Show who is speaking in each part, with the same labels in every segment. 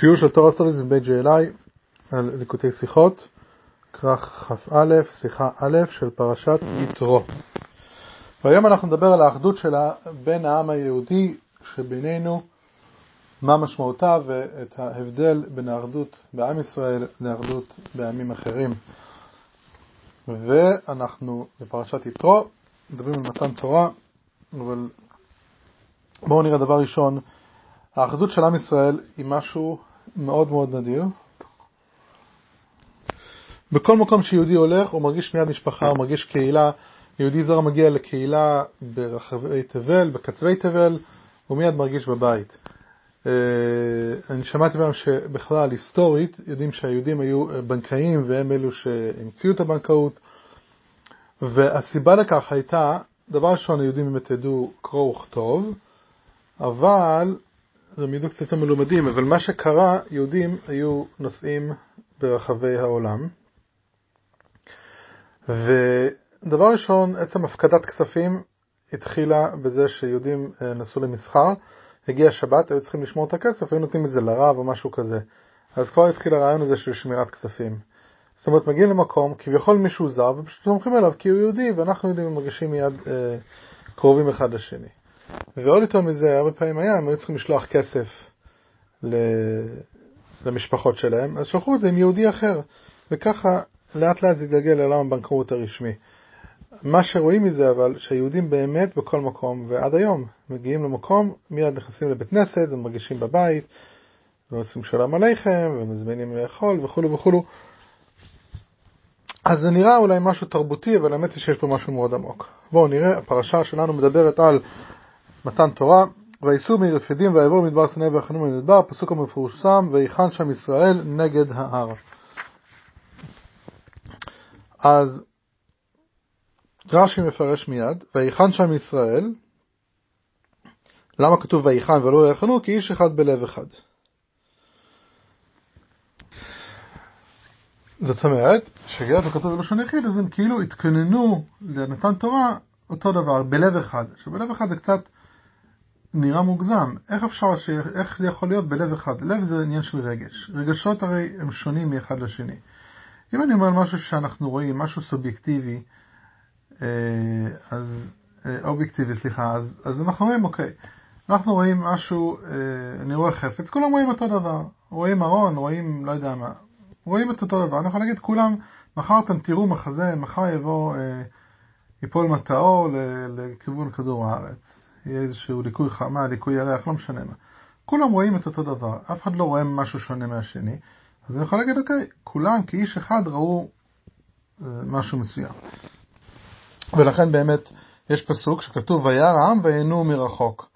Speaker 1: שיעור של תורה סטודיס מבית ג'אלי על ליקוטי שיחות, כרך כ"א, שיחה א' של פרשת יתרו. והיום אנחנו נדבר על האחדות שלה בין העם היהודי שבינינו, מה משמעותה ואת ההבדל בין האחדות בעם ישראל לאחדות בעמים אחרים. ואנחנו בפרשת יתרו, מדברים על מתן תורה, אבל בואו נראה דבר ראשון, האחדות של עם ישראל היא משהו מאוד מאוד נדיר. בכל מקום שיהודי הולך הוא מרגיש מיד משפחה, הוא מרגיש קהילה, יהודי זר מגיע לקהילה ברחבי תבל, בקצווי תבל, הוא מיד מרגיש בבית. אה, אני שמעתי פעם שבכלל היסטורית יודעים שהיהודים היו בנקאים והם אלו שהמציאו את הבנקאות והסיבה לכך הייתה, דבר ראשון היהודים באמת ידעו קרוא וכתוב, אבל הם ידעו קצת מלומדים, אבל מה שקרה, יהודים היו נוסעים ברחבי העולם, ודבר ראשון, עצם הפקדת כספים התחילה בזה שיהודים אה, נסעו למסחר, הגיע שבת, היו צריכים לשמור את הכסף, היו נותנים את זה לרב או משהו כזה. אז כבר התחיל הרעיון הזה של שמירת כספים. זאת אומרת, מגיעים למקום, כביכול מישהו זר, ופשוט סומכים עליו כי הוא יהודי, ואנחנו יהודים ומרגישים מיד אה, קרובים אחד לשני. ועוד יותר מזה, הרבה פעמים היה, הם היו צריכים לשלוח כסף למשפחות שלהם, אז שלחו את זה עם יהודי אחר, וככה לאט לאט זה התגלגל לעולם הבנקאות הרשמי. מה שרואים מזה אבל, שהיהודים באמת בכל מקום, ועד היום, מגיעים למקום, מיד נכנסים לבית כנסת ומרגישים בבית, ועושים שלום עליכם, ומזמינים לאכול וכולו וכולו. אז זה נראה אולי משהו תרבותי, אבל האמת היא שיש פה משהו מאוד עמוק. בואו נראה, הפרשה שלנו מדברת על מתן תורה, ויסעו מרפידים ויעברו מדבר סיני ויחנו במדבר, פסוק המפורסם, ויחן שם ישראל נגד ההר. אז רש"י מפרש מיד, ויחן שם ישראל, למה כתוב ויחן ולא יחנו? כי איש אחד בלב אחד. זאת אומרת, שגיאת וכתוב בלשון יחיד, אז הם כאילו התכוננו לנתן תורה אותו דבר, בלב אחד. עכשיו בלב אחד זה קצת נראה מוגזם. איך אפשר, ש... איך זה יכול להיות בלב אחד? לב זה עניין של רגש. רגשות הרי הם שונים מאחד לשני. אם אני אומר משהו שאנחנו רואים, משהו סובייקטיבי, אה, אז, אה, אובייקטיבי, סליחה, אז, אז אנחנו רואים, אוקיי, אנחנו רואים משהו, אה, אני רואה חפץ, כולם רואים אותו דבר. רואים ארון, רואים, לא יודע מה, רואים את אותו דבר. אני יכול להגיד, כולם, מחר אתם תראו מחזה, מחר יבוא, ייפול מטאור לכיוון כדור הארץ. יהיה איזשהו ליקוי חמה, ליקוי ירח, לא משנה מה. כולם רואים את אותו דבר, אף אחד לא רואה משהו שונה מהשני, אז אני יכול להגיד, אוקיי, כולם כאיש אחד ראו אה, משהו מסוים. ולכן באמת יש פסוק שכתוב וירא העם ויענו מרחוק.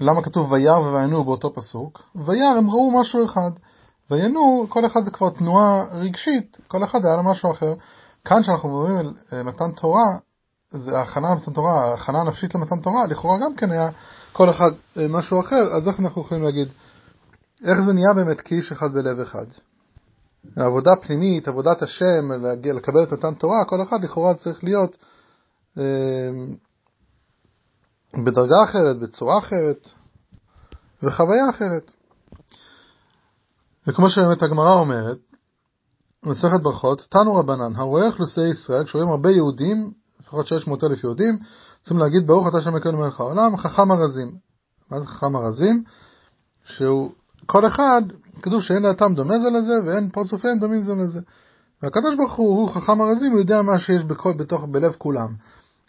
Speaker 1: למה כתוב וירא ויענו באותו פסוק? וירא הם ראו משהו אחד. ויענו, כל אחד זה כבר תנועה רגשית, כל אחד היה לו משהו אחר. כאן כשאנחנו מדברים על אה, מתן תורה, זה הכנה למתן תורה, הכנה נפשית למתן תורה, לכאורה גם כן היה כל אחד אה, משהו אחר, אז איך אנחנו יכולים להגיד, איך זה נהיה באמת כאיש אחד בלב אחד? עבודה פנימית, עבודת השם, להגיע, לקבל את מתן תורה, כל אחד לכאורה צריך להיות אה, בדרגה אחרת, בצורה אחרת, וחוויה אחרת. וכמו שבאמת הגמרא אומרת, מסכת ברכות, תנו רבנן, הרואה אוכלוסי ישראל, כשרואים הרבה יהודים לפחות 600 אלף יהודים, צריכים להגיד ברוך אתה שם יקרנו מלך העולם, חכם ארזים. מה זה חכם ארזים? שהוא, כל אחד, כתוב שאין דעתם דומה זה לזה ואין פרצופיהם דומים זה לזה. והקדוש ברוך הוא, הוא חכם ארזים, הוא יודע מה שיש בכל, בתוך, בלב כולם.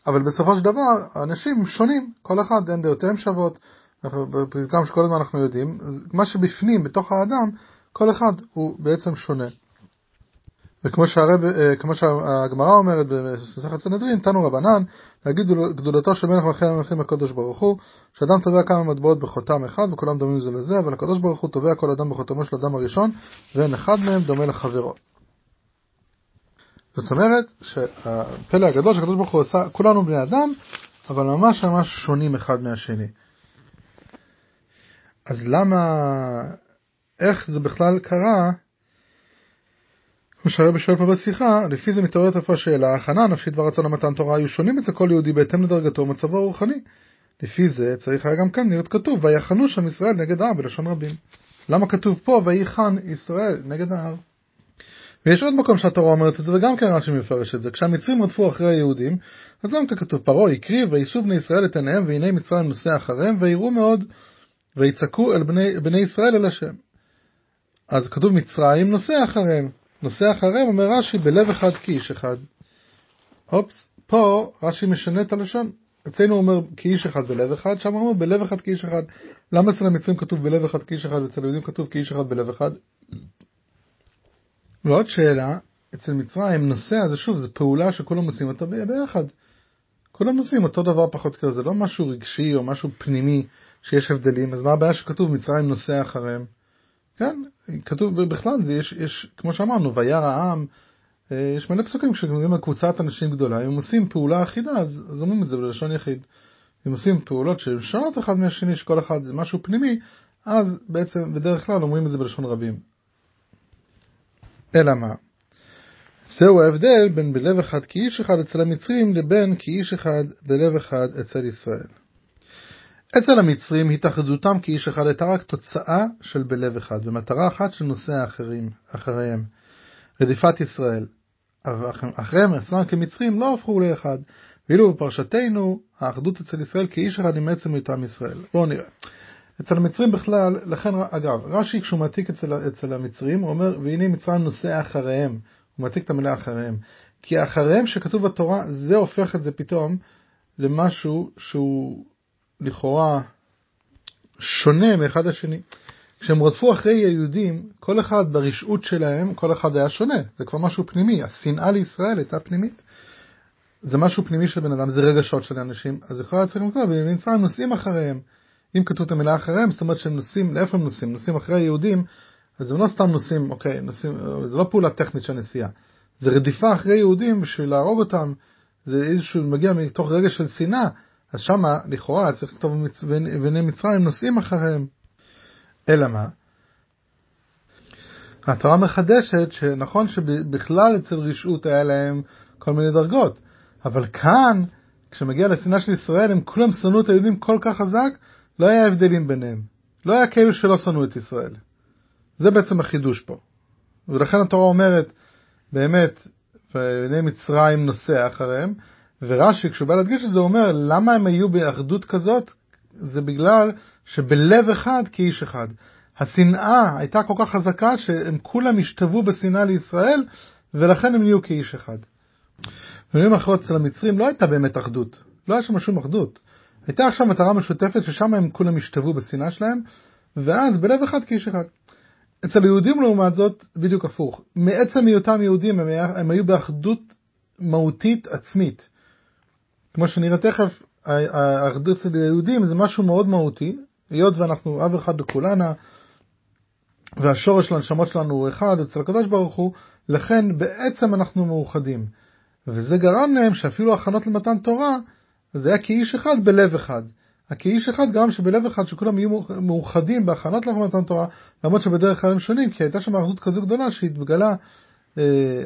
Speaker 1: אבל בסופו של דבר, האנשים שונים, כל אחד אין דעותיהם שוות, בפרקם שכל הזמן אנחנו יודעים, מה שבפנים, בתוך האדם, כל אחד הוא בעצם שונה. וכמו אה, שהגמרא אומרת במסכת סנהדרין, תנו רבנן, להגיד גדולתו של מלך מלכי המלכים הקדוש ברוך הוא, שאדם תובע כמה מטבעות בחותם אחד וכולם דומים זה לזה, אבל הקדוש ברוך הוא תובע כל אדם בחותמו של אדם הראשון, ואין אחד מהם דומה לחברו. זאת אומרת שהפלא הגדול שהקדוש ברוך הוא עשה, כולנו בני אדם, אבל ממש ממש שונים אחד מהשני. אז למה, איך זה בכלל קרה כמו שהרבי שואל פה בשיחה, לפי זה מתעוררת איפה השאלה, ההכנה הנפשית והרצון למתן תורה היו שונים אצל כל יהודי בהתאם לדרגתו ומצבו הרוחני. לפי זה צריך היה גם כאן להיות כתוב, ויחנו שם ישראל נגד העם בלשון רבים. למה כתוב פה ויחן ישראל נגד ההר? ויש עוד מקום שהתורה אומרת את זה, וגם כן רש"י מפרש את זה. כשהמצרים רדפו אחרי היהודים, אז גם כן כתוב, פרעה הקריב, ויישאו בני ישראל את עיניהם, והנה מצרים נוסע אחריהם, ויראו מאוד, ויצעקו אל בני, בני ישראל אל השם. אז כתוב מצרים נוסע אחריהם. נוסע אחריהם, אומר רש"י, בלב אחד כאיש אחד. אופס, פה רש"י משנה את הלשון. אצלנו הוא אומר כאיש אחד בלב אחד, שם הוא אומר בלב אחד כאיש אחד. למה אצל המצרים כתוב בלב אחד כאיש אחד, ואצל היהודים כתוב כאיש אחד בלב אחד? ועוד שאלה, אצל מצרים נוסע זה שוב, זו פעולה שכולם עושים אותה ביחד. כולם עושים אותו דבר פחות או יותר, זה לא משהו רגשי או משהו פנימי שיש הבדלים, אז מה הבעיה שכתוב מצרים נוסע אחריהם? כן, כתוב בכלל, זה יש, יש כמו שאמרנו, וירא העם, אה, יש מלא פסוקים כשמדברים על קבוצת אנשים גדולה, אם עושים פעולה אחידה, אז, אז אומרים את זה בלשון יחיד. אם עושים פעולות שהן שונות אחד מהשני, שכל אחד זה משהו פנימי, אז בעצם בדרך כלל אומרים את זה בלשון רבים. אלא מה? זהו ההבדל בין בלב אחד כאיש אחד אצל המצרים לבין כאיש אחד בלב אחד אצל ישראל. אצל המצרים התאחדותם כאיש אחד הייתה רק תוצאה של בלב אחד, ומטרה אחת של נושאי האחרים, אחריהם, רדיפת ישראל. אחריהם עצמם כמצרים לא הפכו לאחד, ואילו בפרשתנו האחדות אצל ישראל כאיש אחד עם עצם היותם ישראל. בואו נראה. אצל המצרים בכלל, לכן, אגב, רש"י כשהוא מעתיק אצל, אצל המצרים, הוא אומר, והנה מצרים נוסע אחריהם, הוא מעתיק את המילה אחריהם. כי האחריהם שכתוב בתורה, זה הופך את זה פתאום למשהו שהוא לכאורה שונה מאחד השני. כשהם רדפו אחרי היהודים, כל אחד ברשעות שלהם, כל אחד היה שונה, זה כבר משהו פנימי, השנאה לישראל הייתה פנימית. זה משהו פנימי של בן אדם, זה רגשות של אנשים, אז יכול להיות צריכים לקרוא, ומצרים נוסעים אחריהם. אם כתוב את המילה אחריהם, זאת אומרת שהם נוסעים, לאיפה הם נוסעים? נוסעים אחרי היהודים, אז הם לא סתם נוסעים, אוקיי, נוסעים, זה לא פעולה טכנית של נסיעה, זה רדיפה אחרי יהודים בשביל להרוג אותם, זה איזשהו מגיע מתוך רגע של שנאה, אז שמה, לכאורה, צריך לכתוב בני מצרים נוסעים אחריהם. אלא מה? התורה מחדשת שנכון שבכלל אצל רשעות היה להם כל מיני דרגות, אבל כאן, כשמגיע לשנאה של ישראל, הם כולם שנאו את היהודים כל כך חזק, לא היה הבדלים ביניהם. לא היה כאלו שלא שנאו את ישראל. זה בעצם החידוש פה. ולכן התורה אומרת, באמת, בני מצרים נוסע אחריהם, ורש"י, כשהוא בא להדגיש את זה, הוא אומר, למה הם היו באחדות כזאת? זה בגלל שבלב אחד כאיש אחד. השנאה הייתה כל כך חזקה שהם כולם השתוו בשנאה לישראל, ולכן הם נהיו כאיש אחד. במילים אחרות, אצל המצרים לא הייתה באמת אחדות. לא היה שם שום אחדות. הייתה עכשיו מטרה משותפת ששם הם כולם השתוו בשנאה שלהם, ואז בלב אחד כאיש אחד. אצל היהודים לעומת זאת, בדיוק הפוך. מעצם היותם יהודים הם, היו באחדות מהותית עצמית. כמו שנראה תכף, האחדות אצל היהודים זה משהו מאוד מהותי, היות ואנחנו אב אחד בכולנה, והשורש של הנשמות שלנו הוא אחד אצל הקדוש ברוך הוא, לכן בעצם אנחנו מאוחדים. וזה גרם להם שאפילו הכנות למתן תורה, זה היה כאיש אחד בלב אחד. הכאיש אחד גרם שבלב אחד שכולם יהיו מאוחדים בהכנות למתן תורה, למרות שבדרך כלל הם שונים, כי הייתה שם אחדות כזו גדולה שהתגלה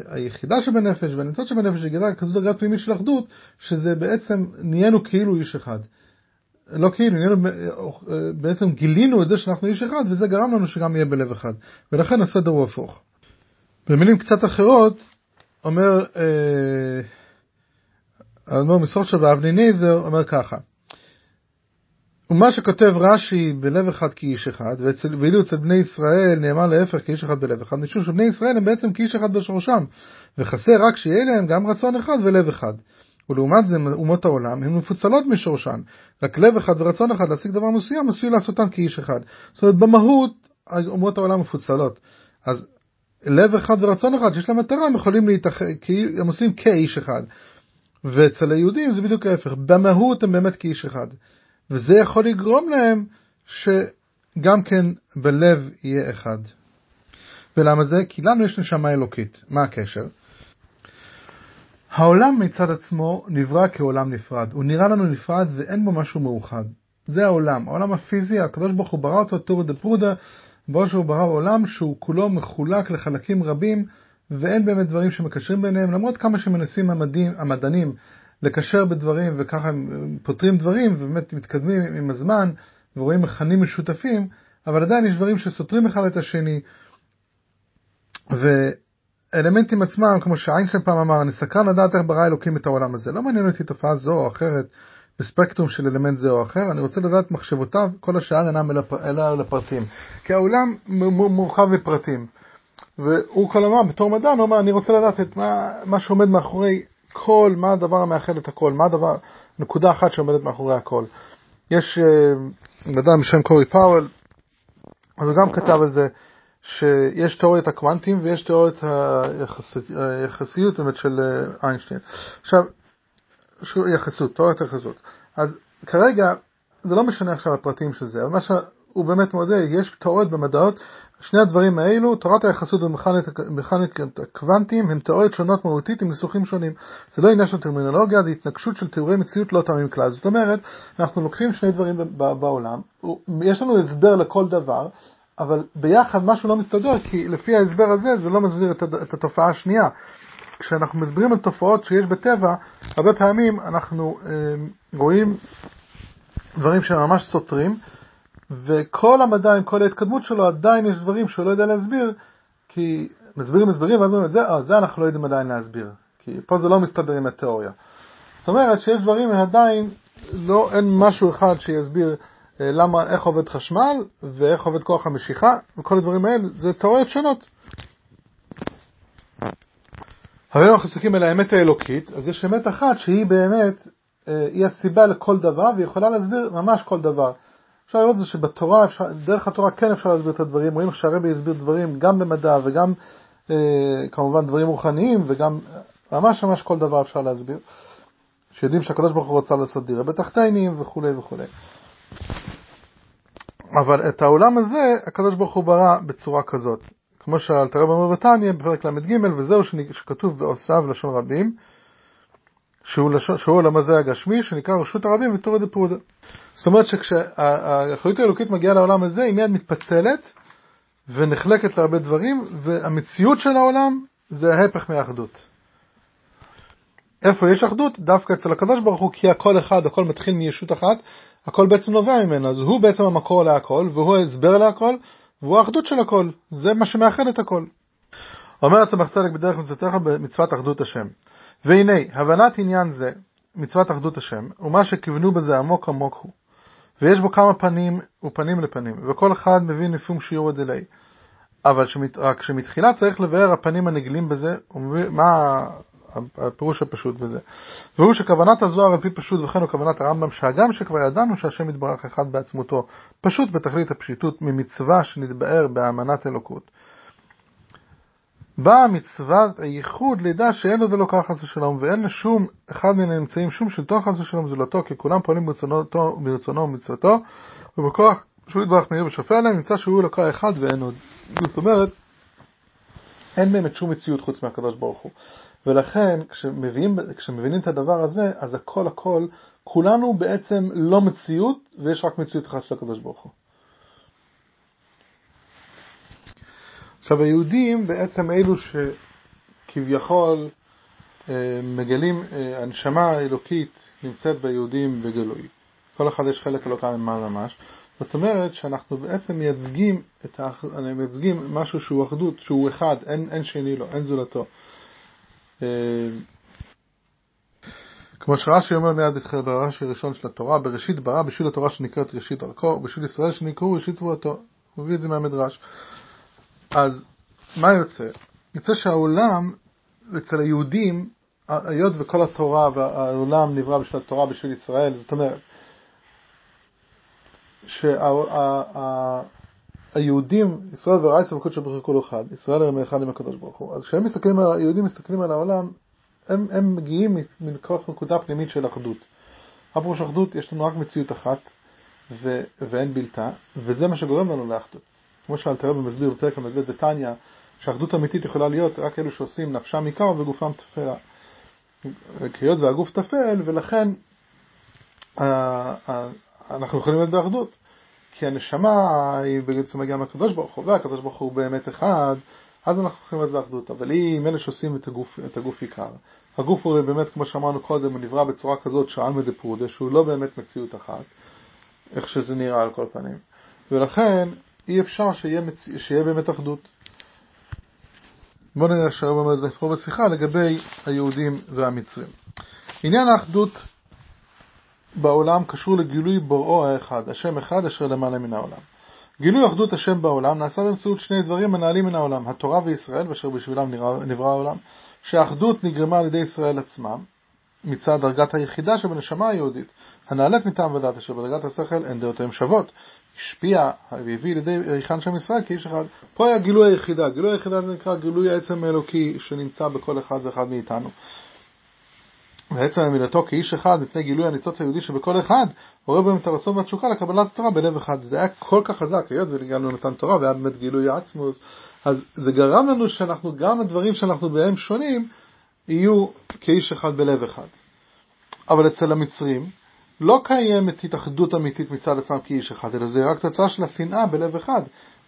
Speaker 1: היחידה שבנפש והניצות שבנפש, שהתגלה כזו דרגת פנימית של אחדות, שזה בעצם נהיינו כאילו איש אחד. לא כאילו, נהיינו, אה, בעצם גילינו את זה שאנחנו איש אחד, וזה גרם לנו שגם יהיה בלב אחד. ולכן הסדר הוא הפוך. במילים קצת אחרות, אומר, אה, האדמו"ר מסורצ'ה ואבני נייזר אומר ככה ומה שכותב רש"י בלב אחד כאיש אחד, ואילו אצל בני ישראל נאמר להפך כאיש אחד בלב אחד, משום שבני ישראל הם בעצם כאיש אחד בשורשם, וחסר רק שיהיה להם גם רצון אחד ולב אחד. ולעומת זה אומות העולם הן מפוצלות משורשן, רק לב אחד ורצון אחד להשיג דבר מסוים עשוי לעשותם כאיש אחד. זאת אומרת במהות אומות העולם מפוצלות. אז לב אחד ורצון אחד שיש להם מטרה הם יכולים להתאחד, הם עושים כאיש אחד. ואצל היהודים זה בדיוק ההפך, במהות הם באמת כאיש אחד. וזה יכול לגרום להם שגם כן בלב יהיה אחד. ולמה זה? כי לנו יש נשמה אלוקית. מה הקשר? העולם מצד עצמו נברא כעולם נפרד. הוא נראה לנו נפרד ואין בו משהו מאוחד. זה העולם. העולם הפיזי, הקדוש ברוך הוא ברא אותו, טורי דפרודא, בו שהוא ברא עולם שהוא כולו מחולק לחלקים רבים ואין באמת דברים שמקשרים ביניהם, למרות כמה שמנסים המדענים לקשר בדברים וככה הם פותרים דברים ובאמת מתקדמים עם הזמן ורואים מכנים משותפים, אבל עדיין יש דברים שסותרים אחד את השני, ואלמנטים עצמם, כמו שאיינשטיין פעם אמר, אני סקרן לדעת איך ברא אלוקים את העולם הזה. לא מעניין אותי תופעה זו או אחרת, בספקטרום של אלמנט זה או אחר, אני רוצה לדעת מחשבותיו, כל השאר אינם אלא לפרטים. כי העולם מורכב מפרטים. והוא כל הזמן, בתור מדען, הוא אומר, אני רוצה לדעת את מה, מה שעומד מאחורי כל, מה הדבר המאחד את הכל, מה הדבר, נקודה אחת שעומדת מאחורי הכל. יש uh, מדען בשם קורי פאוול, אז הוא גם כתב על זה, שיש תיאוריית הקוונטים ויש תיאוריית היחסיות באמת של אה, איינשטיין. עכשיו, יחסות, תיאוריית היחסות. אז כרגע, זה לא משנה עכשיו הפרטים של זה, אבל מה שהוא באמת מודה, יש תיאוריות במדעות, שני הדברים האלו, תורת היחסות ומכניקת הקוונטים, הם תיאוריות שונות מהותית עם ניסוחים שונים. זה לא עניין של טרמינולוגיה, זה התנגשות של תיאורי מציאות לא תאמים כלל. זאת אומרת, אנחנו לוקחים שני דברים בעולם, יש לנו הסבר לכל דבר, אבל ביחד משהו לא מסתדר, כי לפי ההסבר הזה זה לא מסביר את התופעה השנייה. כשאנחנו מסבירים על תופעות שיש בטבע, הרבה פעמים אנחנו אה, רואים דברים שממש סותרים, וכל המדע עם כל ההתקדמות שלו עדיין יש דברים שהוא לא יודע להסביר, כי מסבירים מסבירים ואז אומרים את זה, אה, זה אנחנו לא יודעים עדיין להסביר, כי פה זה לא מסתדר עם התיאוריה. זאת אומרת שיש דברים עדיין, לא, אין משהו אחד שיסביר אה, למה, איך עובד חשמל ואיך עובד כוח המשיכה, וכל הדברים האלה, זה תיאוריות שונות. אבל אם אנחנו מסתכלים על האמת האלוקית, אז יש אמת אחת שהיא באמת, אה, היא הסיבה לכל דבר, והיא יכולה להסביר ממש כל דבר. אפשר לראות זה שבתורה, אפשר, דרך התורה כן אפשר להסביר את הדברים, רואים איך שהרבי הסביר דברים גם במדע וגם אה, כמובן דברים רוחניים וגם ממש ממש כל דבר אפשר להסביר. שיודעים שהקדוש ברוך הוא רצה לעשות דירה בתחתינים וכולי וכולי. אבל את העולם הזה הקדוש ברוך הוא ברא בצורה כזאת. כמו שאלתר רב אומר בתניא בפרק ל"ג, וזהו שכתוב בעושיו לשון רבים, שהוא, לשון, שהוא עולם הזה הגשמי, שנקרא רשות הרבים ותורא דפרודה. זאת אומרת שכשהאחריות האלוקית מגיעה לעולם הזה, היא מיד מתפצלת ונחלקת להרבה דברים, והמציאות של העולם זה ההפך מהאחדות. איפה יש אחדות? דווקא אצל הקדוש ברוך הוא, כי הכל אחד, הכל מתחיל מישות אחת, הכל בעצם נובע ממנו, אז הוא בעצם המקור להכל, והוא ההסבר להכל, והוא האחדות של הכל, זה מה שמאחד את הכל. אומר הצמח צדק בדרך מצוותיך במצוות אחדות השם. והנה, הבנת עניין זה, מצוות אחדות השם, ומה שכיוונו בזה עמוק עמוק הוא. ויש בו כמה פנים ופנים לפנים, וכל אחד מבין לפום שיעור דלי. אבל שמת, רק שמתחילה צריך לבאר הפנים הנגלים בזה, מה הפירוש הפשוט בזה. והוא שכוונת הזוהר על פי פשוט וכן הוא כוונת הרמב"ם, שהגם שכבר ידענו שהשם יתברך אחד בעצמותו, פשוט בתכלית הפשיטות, ממצווה שנתבאר באמנת אלוקות. באה מצוות הייחוד לידע שאין לו כך חס ושלום, ואין לשום אחד מן האמצעים שום שלטון חס ושלום זולתו, כי כולם פועלים ברצונו ומצוותו, ובכוח שהוא יתברך מהיר ושופע עליהם, נמצא שהוא אלוקה אחד ואין עוד. זאת אומרת, אין באמת שום מציאות חוץ מהקדוש ברוך הוא. ולכן כשמבינים, כשמבינים את הדבר הזה, אז הכל הכל, כולנו בעצם לא מציאות, ויש רק מציאות אחת של הקדוש ברוך הוא. עכשיו היהודים בעצם אלו שכביכול אה, מגלים, אה, הנשמה האלוקית נמצאת ביהודים בגלוי. כל אחד יש חלק אלוקה ממעל ממש. זאת אומרת שאנחנו בעצם מייצגים, את האח... מייצגים משהו שהוא אחדות, שהוא אחד, אין, אין שני לו, אין זולתו. אה, כמו שרש"י אומר מיד בתחילה ברש"י הראשון של התורה, בראשית ברא בשביל התורה שנקראת ראשית דרכו, בשביל ישראל שנקראו ראשית תבואתו. הוא מביא את זה מהמדרש. אז מה יוצא? יוצא שהעולם, אצל היהודים, היות וכל התורה והעולם נברא בשביל התורה בשביל ישראל, זאת אומרת, שהיהודים, ישראל ורייס וקודש ברוך הוא אחד, ישראל הם אחד עם הקדוש ברוך הוא, אז כשהם מסתכלים על, היהודים מסתכלים על העולם, הם, הם מגיעים מכוח נקודה פנימית של אחדות. הפירוש אחדות, יש לנו רק מציאות אחת, ו, ואין בלתה, וזה מה שגורם לנו לאחדות. כמו שאלתר רבי מסביר בפרק המדבד בתניא, שאחדות אמיתית יכולה להיות רק אלו שעושים נפשם עיקר וגופם תפלה. היות והגוף תפל, ולכן אנחנו יכולים להיות באחדות. כי הנשמה היא בעצם מגיעה מהקדוש ברוך הוא, והקדוש ברוך הוא באמת אחד, אז אנחנו יכולים להיות באחדות. אבל אם אלה שעושים את הגוף, את הגוף עיקר, הגוף הוא באמת, כמו שאמרנו קודם, הוא נברא בצורה כזאת שעלמא דפרודה, שהוא לא באמת מציאות אחת, איך שזה נראה על כל פנים. ולכן אי אפשר שיהיה, מצ... שיהיה באמת אחדות. בואו נראה שהרב אומר את זה פה בשיחה לגבי היהודים והמצרים. עניין האחדות בעולם קשור לגילוי בוראו האחד, השם אחד אשר למעלה מן העולם. גילוי אחדות השם בעולם נעשה באמצעות שני דברים מנהלים מן העולם, התורה וישראל, ואשר בשבילם נברא העולם, שהאחדות נגרמה על ידי ישראל עצמם, מצד דרגת היחידה שבנשמה היהודית, הנעלית מטעם ודעת אשר בדרגת השכל הן דעותיהם שוות, השפיע והביא לידי ריחן שם ישראל כאיש אחד. פה היה גילוי היחידה, גילוי היחידה זה נקרא גילוי העצם האלוקי שנמצא בכל אחד ואחד מאיתנו. ועצם עמילתו כאיש אחד מפני גילוי הניצוץ היהודי שבכל אחד, עורר בהם את הרצון והתשוקה לקבלת התורה בלב אחד. זה היה כל כך חזק, היות וגם נתן תורה והיה באמת גילוי העצמוס, אז זה גרם לנו שאנחנו, גם הדברים שאנחנו בהם שונים, יהיו כאיש אחד בלב אחד. אבל אצל המצרים לא קיימת התאחדות אמיתית מצד עצמם כאיש אחד, אלא זה רק תוצאה של השנאה בלב אחד.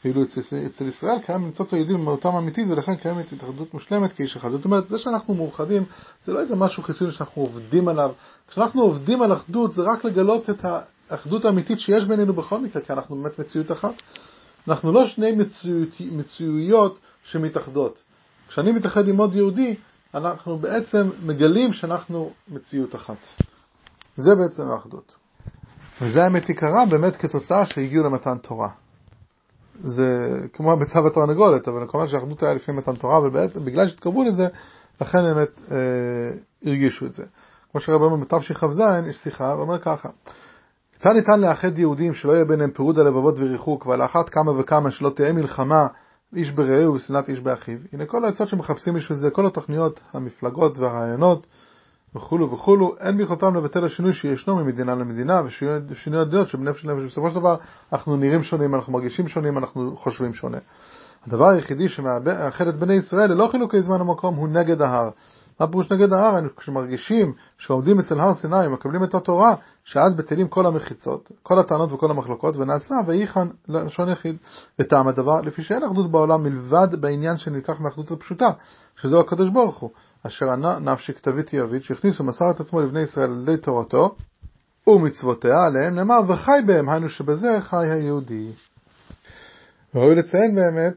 Speaker 1: ואילו אצל, אצל ישראל קיים ניצוץ היהודים במהותם אמיתית ולכן קיימת התאחדות מושלמת כאיש אחד. זאת אומרת, זה שאנחנו מאוחדים זה לא איזה משהו חיצוני שאנחנו עובדים עליו. כשאנחנו עובדים על אחדות זה רק לגלות את האחדות האמיתית שיש בינינו בכל מקרה, כי אנחנו באמת מציאות אחת. אנחנו לא שני מציאות, מציאויות שמתאחדות. כשאני מתאחד עם עוד יהודי, אנחנו בעצם מגלים שאנחנו מציאות אחת. זה בעצם האחדות. וזה האמת עיקרה באמת כתוצאה שהגיעו למתן תורה. זה כמו הביצה והתרנגולת, אבל כמובן שהאחדות היה לפני מתן תורה, אבל בעצם בגלל שהתקרבו לזה, לכן באמת אה, הרגישו את זה. כמו שהרב אומר בתשכ"ז, יש שיחה, ואומר ככה: כיצד ניתן לאחד יהודים שלא יהיה ביניהם פירוד הלבבות וריחוק, ועל אחת כמה וכמה שלא תהיה מלחמה איש ברעהו ושנאת איש באחיו. הנה כל העצות שמחפשים בשביל זה, כל התוכניות, המפלגות והרעיונות, וכולו וכולו, אין ביכולתם לבטל השינוי שישנו ממדינה למדינה ושינוי הדעות של בנפש לנפש. בסופו של דבר אנחנו נראים שונים, אנחנו מרגישים שונים, אנחנו חושבים שונה. הדבר היחידי שמאחד את בני ישראל ללא חילוקי זמן ומקום הוא נגד ההר. מה פירוש נגד ההר? כשמרגישים שעומדים אצל הר סיני ומקבלים את התורה, שאז בטלים כל המחיצות, כל הטענות וכל המחלוקות, ונעשה ויחן לשון יחיד. וטעם הדבר, לפי שאין אחדות בעולם מלבד בעניין שנלקח מאחדות הפשוטה, שזהו הקדוש ברוך הוא, אשר ענה נפשי כתבית יביד, שהכניס ומסר את עצמו לבני ישראל על ידי תורתו, ומצוותיה עליהם, נאמר וחי בהם, היינו שבזה חי היהודי. ראוי לציין באמת,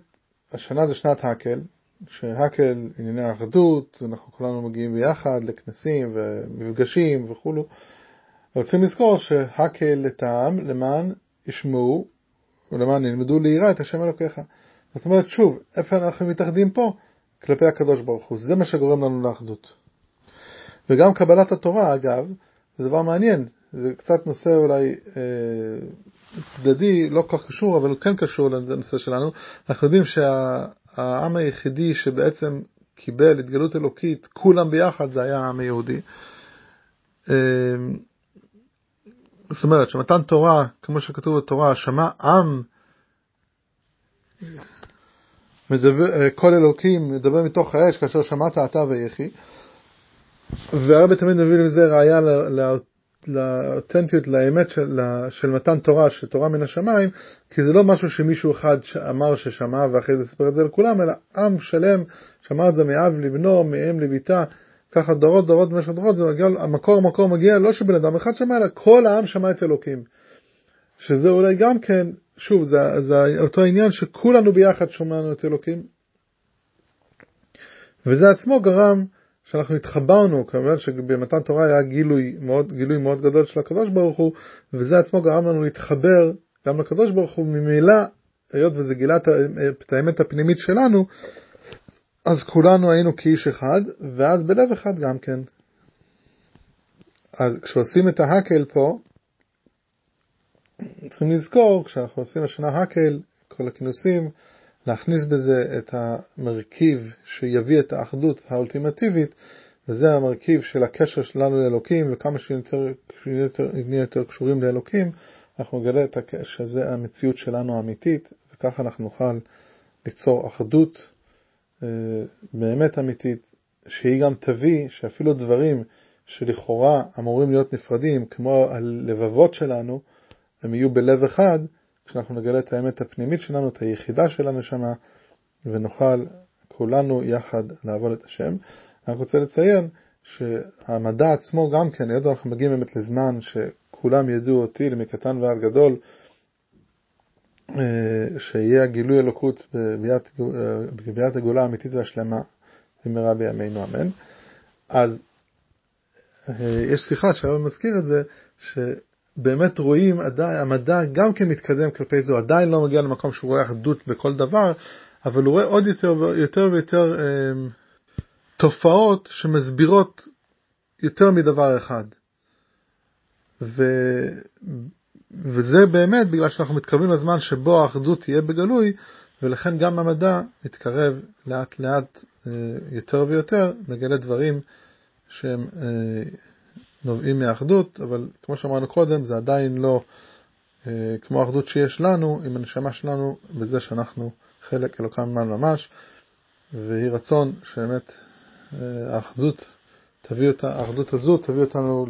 Speaker 1: השנה זה שנת הקל, שהקל ענייני האחדות, אנחנו כולנו מגיעים ביחד לכנסים ומפגשים וכולו. רוצים לזכור שהקל לטעם למען ישמעו ולמען ילמדו ליראה את השם אלוקיך. זאת אומרת, שוב, איפה אנחנו מתאחדים פה? כלפי הקדוש ברוך הוא. זה מה שגורם לנו לאחדות. וגם קבלת התורה, אגב, זה דבר מעניין. זה קצת נושא אולי אה, צדדי, לא כל כך קשור, אבל הוא כן קשור לנושא שלנו. אנחנו יודעים שהעם היחידי שבעצם קיבל התגלות אלוקית, כולם ביחד, זה היה העם היהודי. אה, זאת אומרת, שמתן תורה, כמו שכתוב בתורה, שמע עם מדבר, אה, כל אלוקים מדבר מתוך האש כאשר שמעת אתה ויחי. והרבה תמיד מביא לזה ראייה לאותנטיות, לאמת של, של מתן תורה, של תורה מן השמיים, כי זה לא משהו שמישהו אחד אמר ששמע ואחרי זה סיפר את זה לכולם, אלא עם שלם שמע את זה מאב לבנו, מאם לביתה, ככה דורות דורות במשך דורות, זה מגיע, המקור המקור מגיע לא שבן אדם אחד שמע, אלא כל העם שמע את אלוקים. שזה אולי גם כן שוב, זה, זה אותו עניין שכולנו ביחד שומענו את אלוקים. וזה עצמו גרם שאנחנו התחברנו, כמובן שבמתן תורה היה גילוי מאוד, גילוי מאוד גדול של הקדוש ברוך הוא, וזה עצמו גרם לנו להתחבר גם לקדוש ברוך הוא, ממילא, היות וזה גילה את האמת הפנימית שלנו, אז כולנו היינו כאיש אחד, ואז בלב אחד גם כן. אז כשעושים את ההקל פה, צריכים לזכור, כשאנחנו עושים השנה הקל, כל הכינוסים, להכניס בזה את המרכיב שיביא את האחדות האולטימטיבית, וזה המרכיב של הקשר שלנו לאלוקים, וכמה שנהיה יותר, יותר קשורים לאלוקים, אנחנו נגלה את הקשר, שזה המציאות שלנו האמיתית, וככה אנחנו נוכל ליצור אחדות אה, באמת אמיתית, שהיא גם תביא שאפילו דברים שלכאורה אמורים להיות נפרדים, כמו הלבבות שלנו, הם יהיו בלב אחד, כשאנחנו נגלה את האמת הפנימית שלנו, את היחידה של הנשמה, ונוכל כולנו יחד לעבוד את השם. אני רוצה לציין שהמדע עצמו גם כן, היות אנחנו מגיעים באמת לזמן שכולם ידעו אותי, למקטן ועד גדול, אה, שיהיה הגילוי אלוקות בגביית הגאולה האמיתית והשלמה במהרה בימינו אמן. אז יש שיחה שהרב מזכיר את זה, שבאמת רואים, עדיין, המדע גם כן מתקדם כלפי זה, הוא עדיין לא מגיע למקום שהוא רואה אחדות בכל דבר, אבל הוא רואה עוד יותר, יותר ויותר אה, תופעות שמסבירות יותר מדבר אחד. ו... וזה באמת בגלל שאנחנו מתקרבים לזמן שבו האחדות תהיה בגלוי, ולכן גם המדע מתקרב לאט לאט אה, יותר ויותר, מגלה דברים שהם אה, נובעים מהאחדות, אבל כמו שאמרנו קודם, זה עדיין לא אה, כמו האחדות שיש לנו עם הנשמה שלנו, בזה שאנחנו חלק אלוקם ממנו ממש, ויהי רצון שבאמת האחדות תביא אותה, האחדות הזו תביא אותנו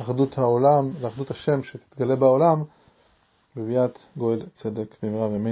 Speaker 1: לאחדות העולם, לאחדות השם שתתגלה בעולם, בביאת גואל צדק במהרה ימינו